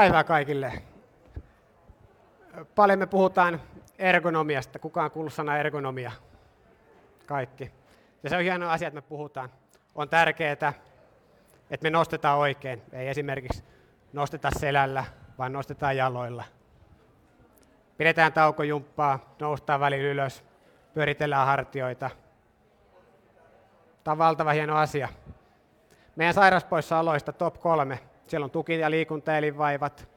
päivää kaikille. Paljon me puhutaan ergonomiasta. Kukaan on kuullut sana ergonomia? Kaikki. Ja se on hieno asia, että me puhutaan. On tärkeää, että me nostetaan oikein. Ei esimerkiksi nosteta selällä, vaan nostetaan jaloilla. Pidetään taukojumppaa, noustaan välillä ylös, pyöritellään hartioita. Tämä on valtava hieno asia. Meidän sairauspoissaoloista top kolme. Siellä on tuki- ja liikuntaelinvaivat.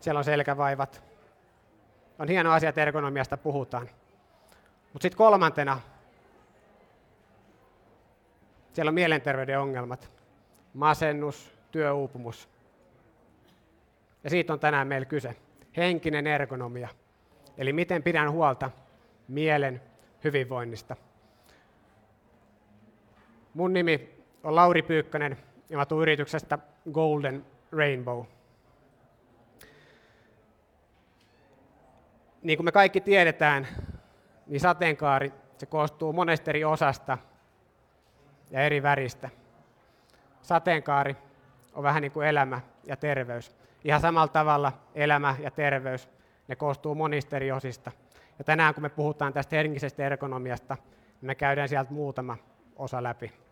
Siellä on selkävaivat. On hieno asia, että ergonomiasta puhutaan. Mutta sitten kolmantena, siellä on mielenterveyden ongelmat. Masennus, työuupumus. Ja siitä on tänään meillä kyse. Henkinen ergonomia. Eli miten pidän huolta mielen hyvinvoinnista. Mun nimi on Lauri Pyykkönen ja mä tuun yrityksestä Golden Rainbow. Niin kuin me kaikki tiedetään, niin sateenkaari se koostuu monesta eri osasta ja eri väristä. Sateenkaari on vähän niin kuin elämä ja terveys. Ihan samalla tavalla elämä ja terveys, ne koostuu monista eri osista. Ja tänään kun me puhutaan tästä henkisestä ergonomiasta, niin me käydään sieltä muutama osa läpi.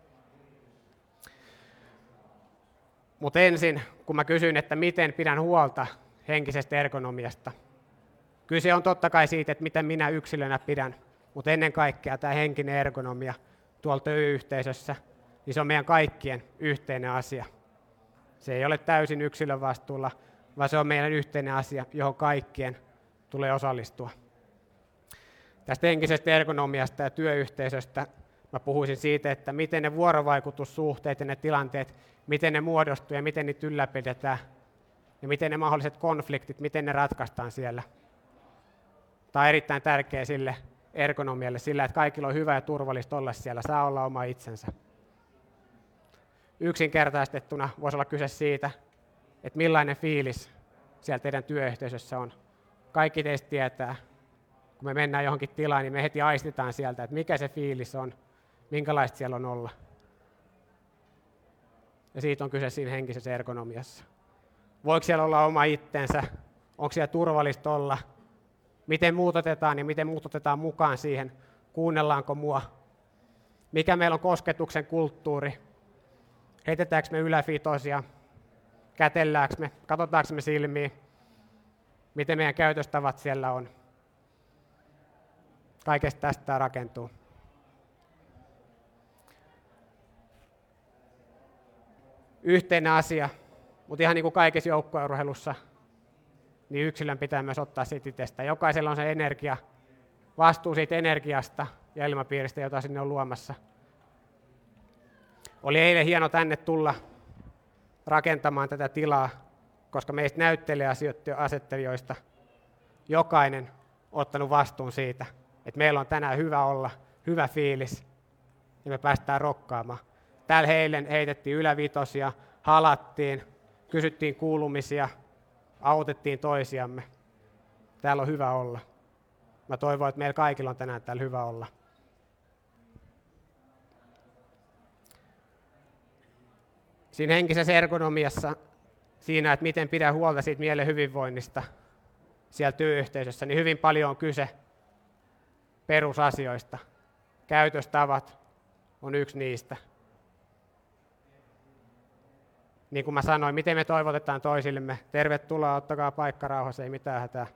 Mutta ensin, kun mä kysyin, että miten pidän huolta henkisestä ergonomiasta. Kyse on totta kai siitä, että miten minä yksilönä pidän, mutta ennen kaikkea tämä henkinen ergonomia tuolla työyhteisössä, niin se on meidän kaikkien yhteinen asia. Se ei ole täysin yksilön vastuulla, vaan se on meidän yhteinen asia, johon kaikkien tulee osallistua. Tästä henkisestä ergonomiasta ja työyhteisöstä mä puhuisin siitä, että miten ne vuorovaikutussuhteet ja ne tilanteet, miten ne muodostuu ja miten niitä ylläpidetään ja miten ne mahdolliset konfliktit, miten ne ratkaistaan siellä. Tämä on erittäin tärkeä sille ergonomialle, sillä että kaikilla on hyvä ja turvallista olla siellä, saa olla oma itsensä. Yksinkertaistettuna voisi olla kyse siitä, että millainen fiilis siellä teidän työyhteisössä on. Kaikki teistä tietää, kun me mennään johonkin tilaan, niin me heti aistitaan sieltä, että mikä se fiilis on, minkälaista siellä on olla. Ja siitä on kyse siinä henkisessä ergonomiassa. Voiko siellä olla oma itsensä? Onko siellä turvallista olla? Miten muutotetaan ja miten muutotetaan mukaan siihen? Kuunnellaanko mua? Mikä meillä on kosketuksen kulttuuri? Heitetäänkö me yläfitosia? Kätelläänkö me? Katsotaanko me silmiin? Miten meidän käytöstavat siellä on? Kaikesta tästä rakentuu. Yhteinen asia, mutta ihan niin kuin kaikessa joukkueurheilussa, niin yksilön pitää myös ottaa siitä itsestä. Jokaisella on se energia, vastuu siitä energiasta ja ilmapiiristä, jota sinne on luomassa. Oli eilen hieno tänne tulla rakentamaan tätä tilaa, koska meistä näyttelijäasettelijoista jokainen ottanut vastuun siitä, että meillä on tänään hyvä olla, hyvä fiilis, ja me päästään rokkaamaan. Täällä heilen heitettiin ylävitosia, halattiin, kysyttiin kuulumisia, autettiin toisiamme. Täällä on hyvä olla. Mä toivon, että meillä kaikilla on tänään täällä hyvä olla. Siinä henkisessä ergonomiassa, siinä, että miten pidä huolta siitä mielen hyvinvoinnista siellä työyhteisössä, niin hyvin paljon on kyse perusasioista. Käytöstavat on yksi niistä. Niin kuin mä sanoin, miten me toivotetaan toisillemme. Tervetuloa, ottakaa paikka rauhassa, ei mitään hätää.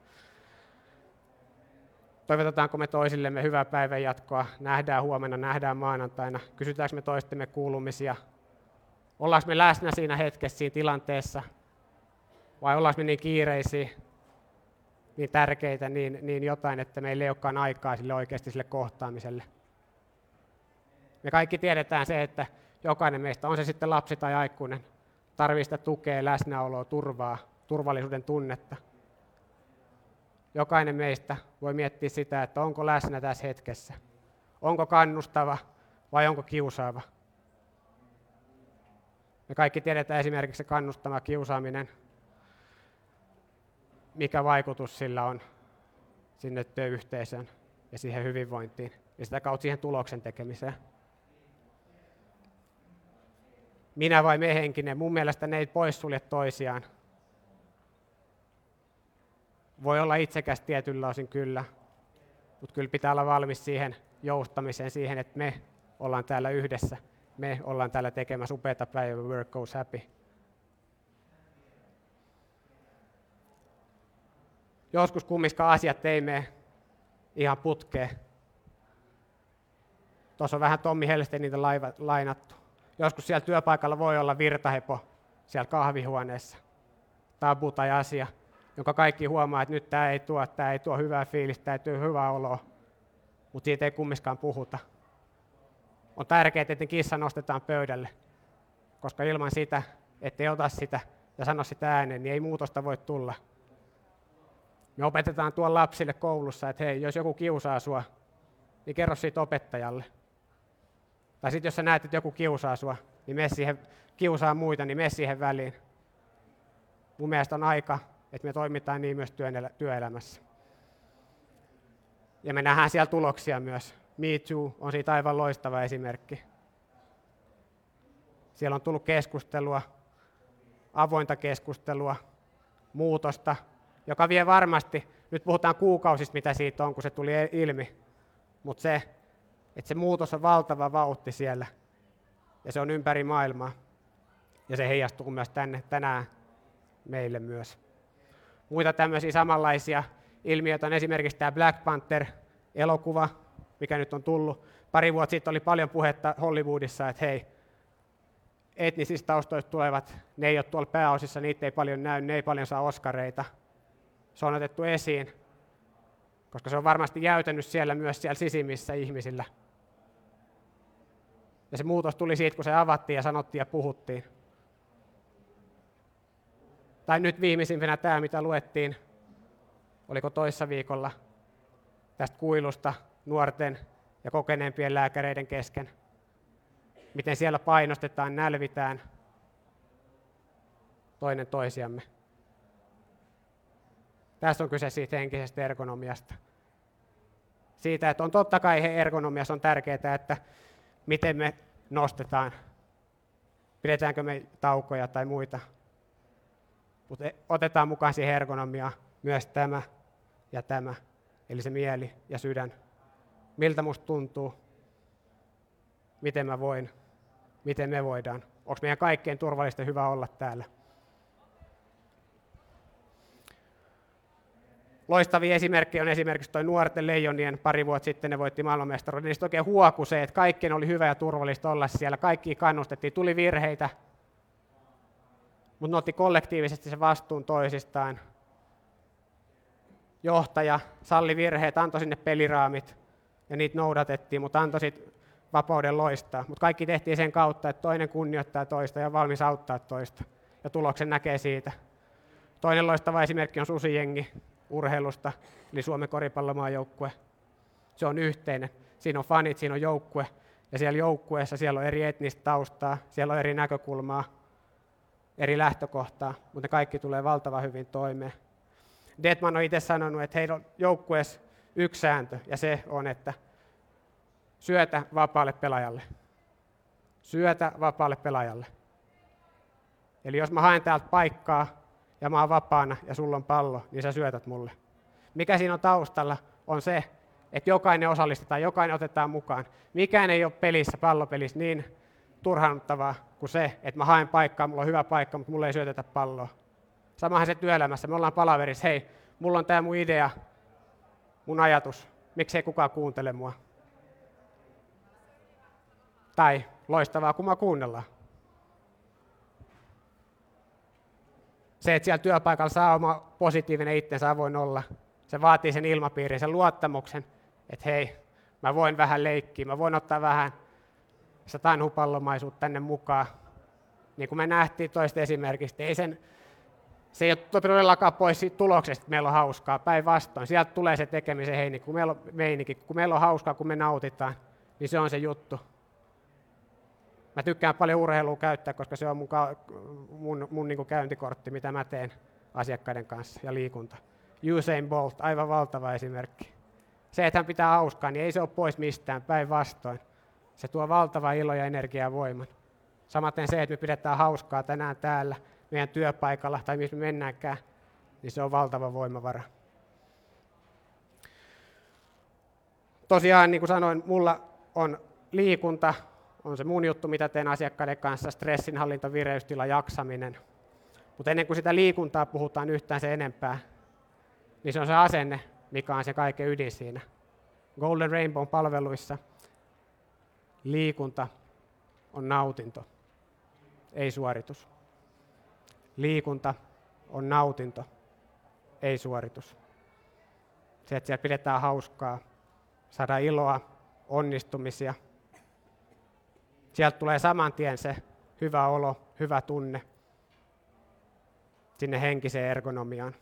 Toivotetaanko me toisillemme hyvää päivän jatkoa, nähdään huomenna, nähdään maanantaina, kysytäänkö me toistemme kuulumisia, ollaanko me läsnä siinä hetkessä, siinä tilanteessa, vai ollaanko me niin kiireisiä, niin tärkeitä, niin, niin jotain, että meillä ei olekaan aikaa sille oikeasti sille kohtaamiselle. Me kaikki tiedetään se, että jokainen meistä, on se sitten lapsi tai aikuinen, tarvitsee sitä tukea, läsnäoloa, turvaa, turvallisuuden tunnetta. Jokainen meistä voi miettiä sitä, että onko läsnä tässä hetkessä. Onko kannustava vai onko kiusaava. Me kaikki tiedetään esimerkiksi se kannustava kiusaaminen, mikä vaikutus sillä on sinne työyhteisöön ja siihen hyvinvointiin ja sitä kautta siihen tuloksen tekemiseen. Minä vai me henkinen, mun mielestä ne ei poissulje toisiaan. Voi olla itsekäs tietyllä osin kyllä, mutta kyllä pitää olla valmis siihen joustamiseen, siihen, että me ollaan täällä yhdessä. Me ollaan täällä tekemässä upeata päivää, work goes happy. Joskus kumminkaan asiat ei mene ihan putkeen. Tuossa on vähän Tommi niitä lainattu. Joskus siellä työpaikalla voi olla virtahepo siellä kahvihuoneessa. Tabu tai asia, jonka kaikki huomaa, että nyt tämä ei tuo, tämä ei tuo hyvää fiilistä, tämä ei tuo hyvää oloa. Mutta siitä ei kummiskaan puhuta. On tärkeää, että kissa nostetaan pöydälle, koska ilman sitä, ettei ota sitä ja sano sitä ääneen, niin ei muutosta voi tulla. Me opetetaan tuolla lapsille koulussa, että hei, jos joku kiusaa sua, niin kerro siitä opettajalle. Tai sitten jos sä näet, että joku kiusaa sua, niin mene siihen, kiusaa muita, niin mene siihen väliin. Mun mielestä on aika, että me toimitaan niin myös työelämässä. Ja me nähdään siellä tuloksia myös. Me Too on siitä aivan loistava esimerkki. Siellä on tullut keskustelua, avointa keskustelua, muutosta, joka vie varmasti, nyt puhutaan kuukausista, mitä siitä on, kun se tuli ilmi, mutta se, että se muutos on valtava vauhti siellä, ja se on ympäri maailmaa, ja se heijastuu myös tänne tänään meille myös. Muita tämmöisiä samanlaisia ilmiöitä on esimerkiksi tämä Black Panther-elokuva, mikä nyt on tullut. Pari vuotta sitten oli paljon puhetta Hollywoodissa, että hei, etnisistä taustoista tulevat, ne ei ole tuolla pääosissa, niitä ei paljon näy, ne ei paljon saa oskareita – se on otettu esiin, koska se on varmasti jäytänyt siellä myös siellä sisimmissä ihmisillä. Ja se muutos tuli siitä, kun se avattiin ja sanottiin ja puhuttiin. Tai nyt viimeisimpänä tämä, mitä luettiin, oliko toissa viikolla, tästä kuilusta nuorten ja kokeneempien lääkäreiden kesken. Miten siellä painostetaan, nälvitään toinen toisiamme. Tässä on kyse siitä henkisestä ergonomiasta. Siitä, että on totta kai ergonomiassa on tärkeää, että miten me nostetaan, pidetäänkö me taukoja tai muita. Mutta otetaan mukaan siihen ergonomiaan myös tämä ja tämä, eli se mieli ja sydän. Miltä musta tuntuu, miten mä voin, miten me voidaan. Onko meidän kaikkein turvallista hyvä olla täällä? Loistavia esimerkkejä on esimerkiksi tuo nuorten leijonien pari vuotta sitten ne voitti maailmanmestaruuden. Niistä oikein huoku se, että kaikkien oli hyvä ja turvallista olla siellä. Kaikki kannustettiin, tuli virheitä, mutta ne otti kollektiivisesti sen vastuun toisistaan. Johtaja salli virheet, antoi sinne peliraamit ja niitä noudatettiin, mutta antoi vapauden loistaa. Mutta kaikki tehtiin sen kautta, että toinen kunnioittaa toista ja on valmis auttaa toista. Ja tuloksen näkee siitä. Toinen loistava esimerkki on susijengi, urheilusta, eli Suomen koripallomaajoukkue. Se on yhteinen. Siinä on fanit, siinä on joukkue, ja siellä joukkueessa siellä on eri etnistä taustaa, siellä on eri näkökulmaa, eri lähtökohtaa, mutta ne kaikki tulee valtavan hyvin toimeen. Detman on itse sanonut, että heillä on joukkueessa yksi sääntö, ja se on, että syötä vapaalle pelaajalle. Syötä vapaalle pelaajalle. Eli jos mä haen täältä paikkaa, ja mä oon vapaana ja sulla on pallo, niin sä syötät mulle. Mikä siinä on taustalla, on se, että jokainen osallistetaan, jokainen otetaan mukaan. Mikään ei ole pelissä, pallopelissä niin turhannuttavaa kuin se, että mä haen paikkaa, mulla on hyvä paikka, mutta mulle ei syötetä palloa. Samahan se työelämässä, me ollaan palaverissa, hei, mulla on tämä mun idea, mun ajatus, miksei kukaan kuuntele mua. Tai loistavaa, kun mä kuunnellaan. Se, että siellä työpaikalla saa oma positiivinen itsensä avoin olla, se vaatii sen ilmapiirin, sen luottamuksen, että hei, mä voin vähän leikkiä, mä voin ottaa vähän sitä tanhupallomaisuutta tänne mukaan. Niin kuin me nähtiin toista esimerkistä, ei sen, se ei ole todellakaan pois siitä tuloksesta, että meillä on hauskaa, päinvastoin. Sieltä tulee se tekemisen heini, kun meillä on meininki, kun meillä on hauskaa, kun me nautitaan, niin se on se juttu mä tykkään paljon urheilua käyttää, koska se on mun, mun, mun niin käyntikortti, mitä mä teen asiakkaiden kanssa ja liikunta. Usain Bolt, aivan valtava esimerkki. Se, että hän pitää hauskaa, niin ei se ole pois mistään, päinvastoin. Se tuo valtava ilo ja energiaa ja voiman. Samaten se, että me pidetään hauskaa tänään täällä, meidän työpaikalla tai missä me mennäänkään, niin se on valtava voimavara. Tosiaan, niin kuin sanoin, mulla on liikunta, on se mun juttu, mitä teen asiakkaiden kanssa, stressinhallinta, vireystila, jaksaminen. Mutta ennen kuin sitä liikuntaa puhutaan yhtään se enempää, niin se on se asenne, mikä on se kaiken ydin siinä. Golden Rainbow palveluissa liikunta on nautinto, ei suoritus. Liikunta on nautinto, ei suoritus. Se, että siellä pidetään hauskaa, saadaan iloa, onnistumisia. Sieltä tulee saman tien se hyvä olo, hyvä tunne sinne henkiseen ergonomiaan.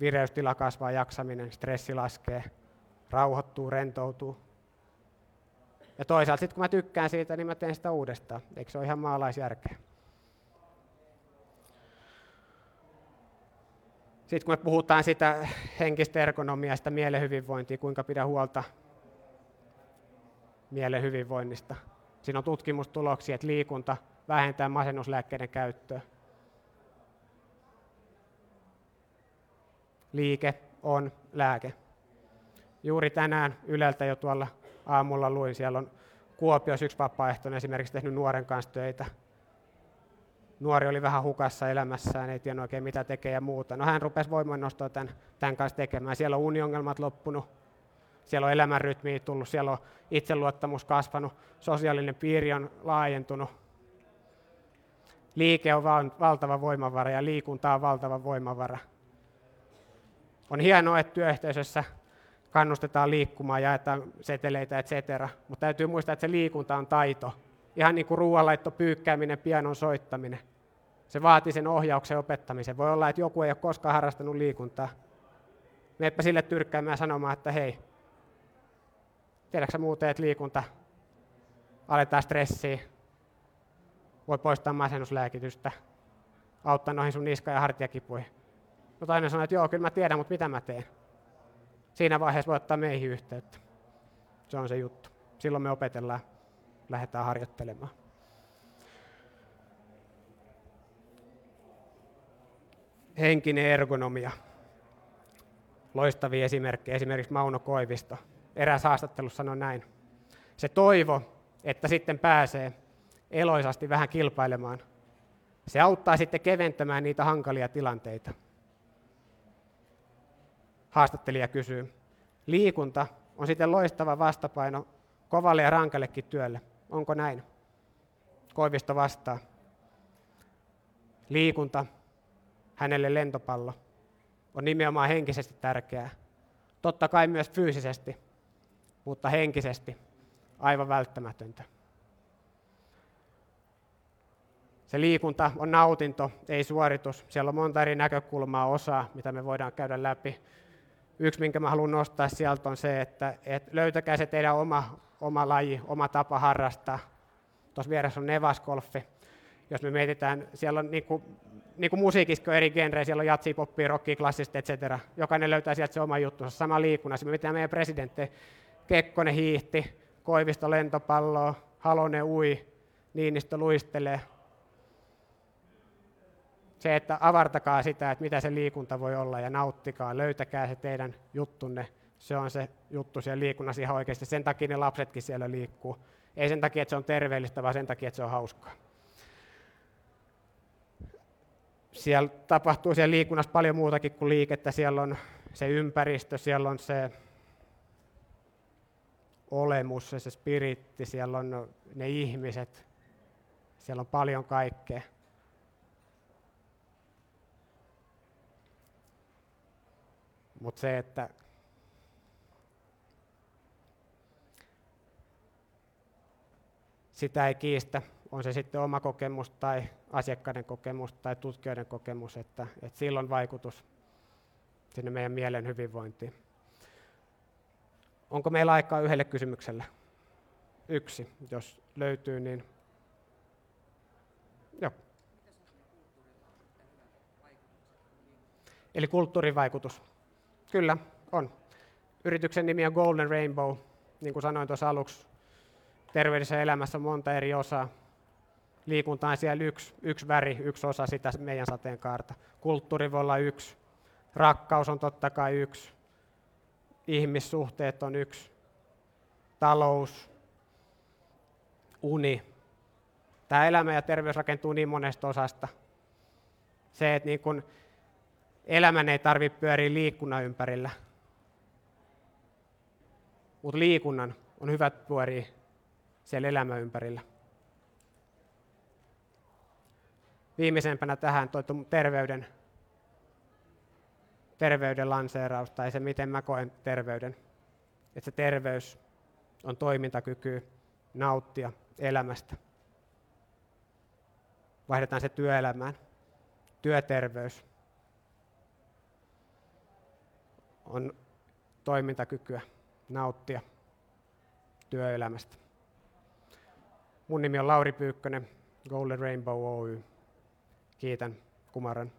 Vireystila kasvaa, jaksaminen, stressi laskee, rauhoittuu, rentoutuu. Ja toisaalta sitten kun mä tykkään siitä, niin mä teen sitä uudestaan. Eikö se ole ihan maalaisjärkeä? Sitten kun me puhutaan sitä henkistä ergonomiaa, sitä mielen hyvinvointia, kuinka pidä huolta mielen hyvinvoinnista. Siinä on tutkimustuloksia, että liikunta vähentää masennuslääkkeiden käyttöä. Liike on lääke. Juuri tänään Yleltä jo tuolla aamulla luin, siellä on Kuopiossa yksi vapaaehtoinen esimerkiksi tehnyt nuoren kanssa töitä. Nuori oli vähän hukassa elämässään, ei tiennyt oikein mitä tekee ja muuta. No hän rupesi voimannostoa tämän, tämän kanssa tekemään. Siellä on uniongelmat loppunut, siellä on elämänrytmi tullut, siellä on itseluottamus kasvanut, sosiaalinen piiri on laajentunut. Liike on valtava voimavara ja liikunta on valtava voimavara. On hienoa, että työyhteisössä kannustetaan liikkumaan, jaetaan seteleitä, etc. Mutta täytyy muistaa, että se liikunta on taito. Ihan niin kuin ruoanlaitto, pyykkääminen, pianon soittaminen. Se vaatii sen ohjauksen opettamisen. Voi olla, että joku ei ole koskaan harrastanut liikuntaa. Meepä sille tyrkkäämään sanomaan, että hei, tiedätkö muuten, että liikunta aletaan stressiä, voi poistaa masennuslääkitystä, auttaa noihin sun niska- ja hartiakipuihin. No toinen sanoo, että joo, kyllä mä tiedän, mutta mitä mä teen? Siinä vaiheessa voi ottaa meihin yhteyttä. Se on se juttu. Silloin me opetellaan, lähdetään harjoittelemaan. Henkinen ergonomia. Loistavia esimerkkejä, esimerkiksi Mauno Koivisto. Eräs haastattelussa sanoi näin. Se toivo, että sitten pääsee eloisasti vähän kilpailemaan, se auttaa sitten keventämään niitä hankalia tilanteita. Haastattelija kysyy. Liikunta on sitten loistava vastapaino kovalle ja rankallekin työlle. Onko näin? Koivisto vastaa. Liikunta, hänelle lentopallo, on nimenomaan henkisesti tärkeää. Totta kai myös fyysisesti, mutta henkisesti aivan välttämätöntä. Se liikunta on nautinto, ei suoritus. Siellä on monta eri näkökulmaa, osaa, mitä me voidaan käydä läpi yksi, minkä mä haluan nostaa sieltä, on se, että, että löytäkää se teidän oma, oma laji, oma tapa harrastaa. Tuossa vieressä on nevaskolfi. Jos me mietitään, siellä on niin kuin, niin kuin musiikissa eri genrejä, siellä on jatsi, poppia, rockia, klassista, etc. Jokainen löytää sieltä se oma juttunsa, sama liikunnassa. Me mietitään meidän presidentti, Kekkonen hiihti, Koivisto lentopalloa, Halonen ui, Niinistö luistelee, se, että avartakaa sitä, että mitä se liikunta voi olla ja nauttikaa, löytäkää se teidän juttunne. Se on se juttu siellä liikunnassa ihan oikeasti. Sen takia ne lapsetkin siellä liikkuu. Ei sen takia, että se on terveellistä, vaan sen takia, että se on hauskaa. Siellä tapahtuu siellä liikunnassa paljon muutakin kuin liikettä. Siellä on se ympäristö, siellä on se olemus, se spiritti, siellä on ne ihmiset, siellä on paljon kaikkea. Mutta se, että sitä ei kiistä, on se sitten oma kokemus tai asiakkaiden kokemus tai tutkijoiden kokemus, että, että sillä on vaikutus sinne meidän mielen hyvinvointiin. Onko meillä aikaa yhdelle kysymykselle? Yksi, jos löytyy, niin Joo. Eli kulttuurivaikutus. Kyllä, on. Yrityksen nimi on Golden Rainbow. Niin kuin sanoin tuossa aluksi, terveydessä elämässä on monta eri osaa. Liikunta on siellä yksi, yksi väri, yksi osa sitä meidän sateenkaarta. Kulttuuri voi olla yksi. Rakkaus on totta kai yksi. Ihmissuhteet on yksi. talous, uni. Tämä elämä ja terveys rakentuu niin monesta osasta. Se, että niin kun elämän ei tarvitse pyöriä liikunnan ympärillä, mutta liikunnan on hyvä pyöriä siellä elämän ympärillä. Viimeisempänä tähän toi terveyden, terveyden lanseeraus tai se, miten mä koen terveyden. Että se terveys on toimintakyky nauttia elämästä. Vaihdetaan se työelämään. Työterveys on toimintakykyä nauttia työelämästä. Mun nimi on Lauri Pyykkönen, Golden Rainbow Oy. Kiitän Kumaran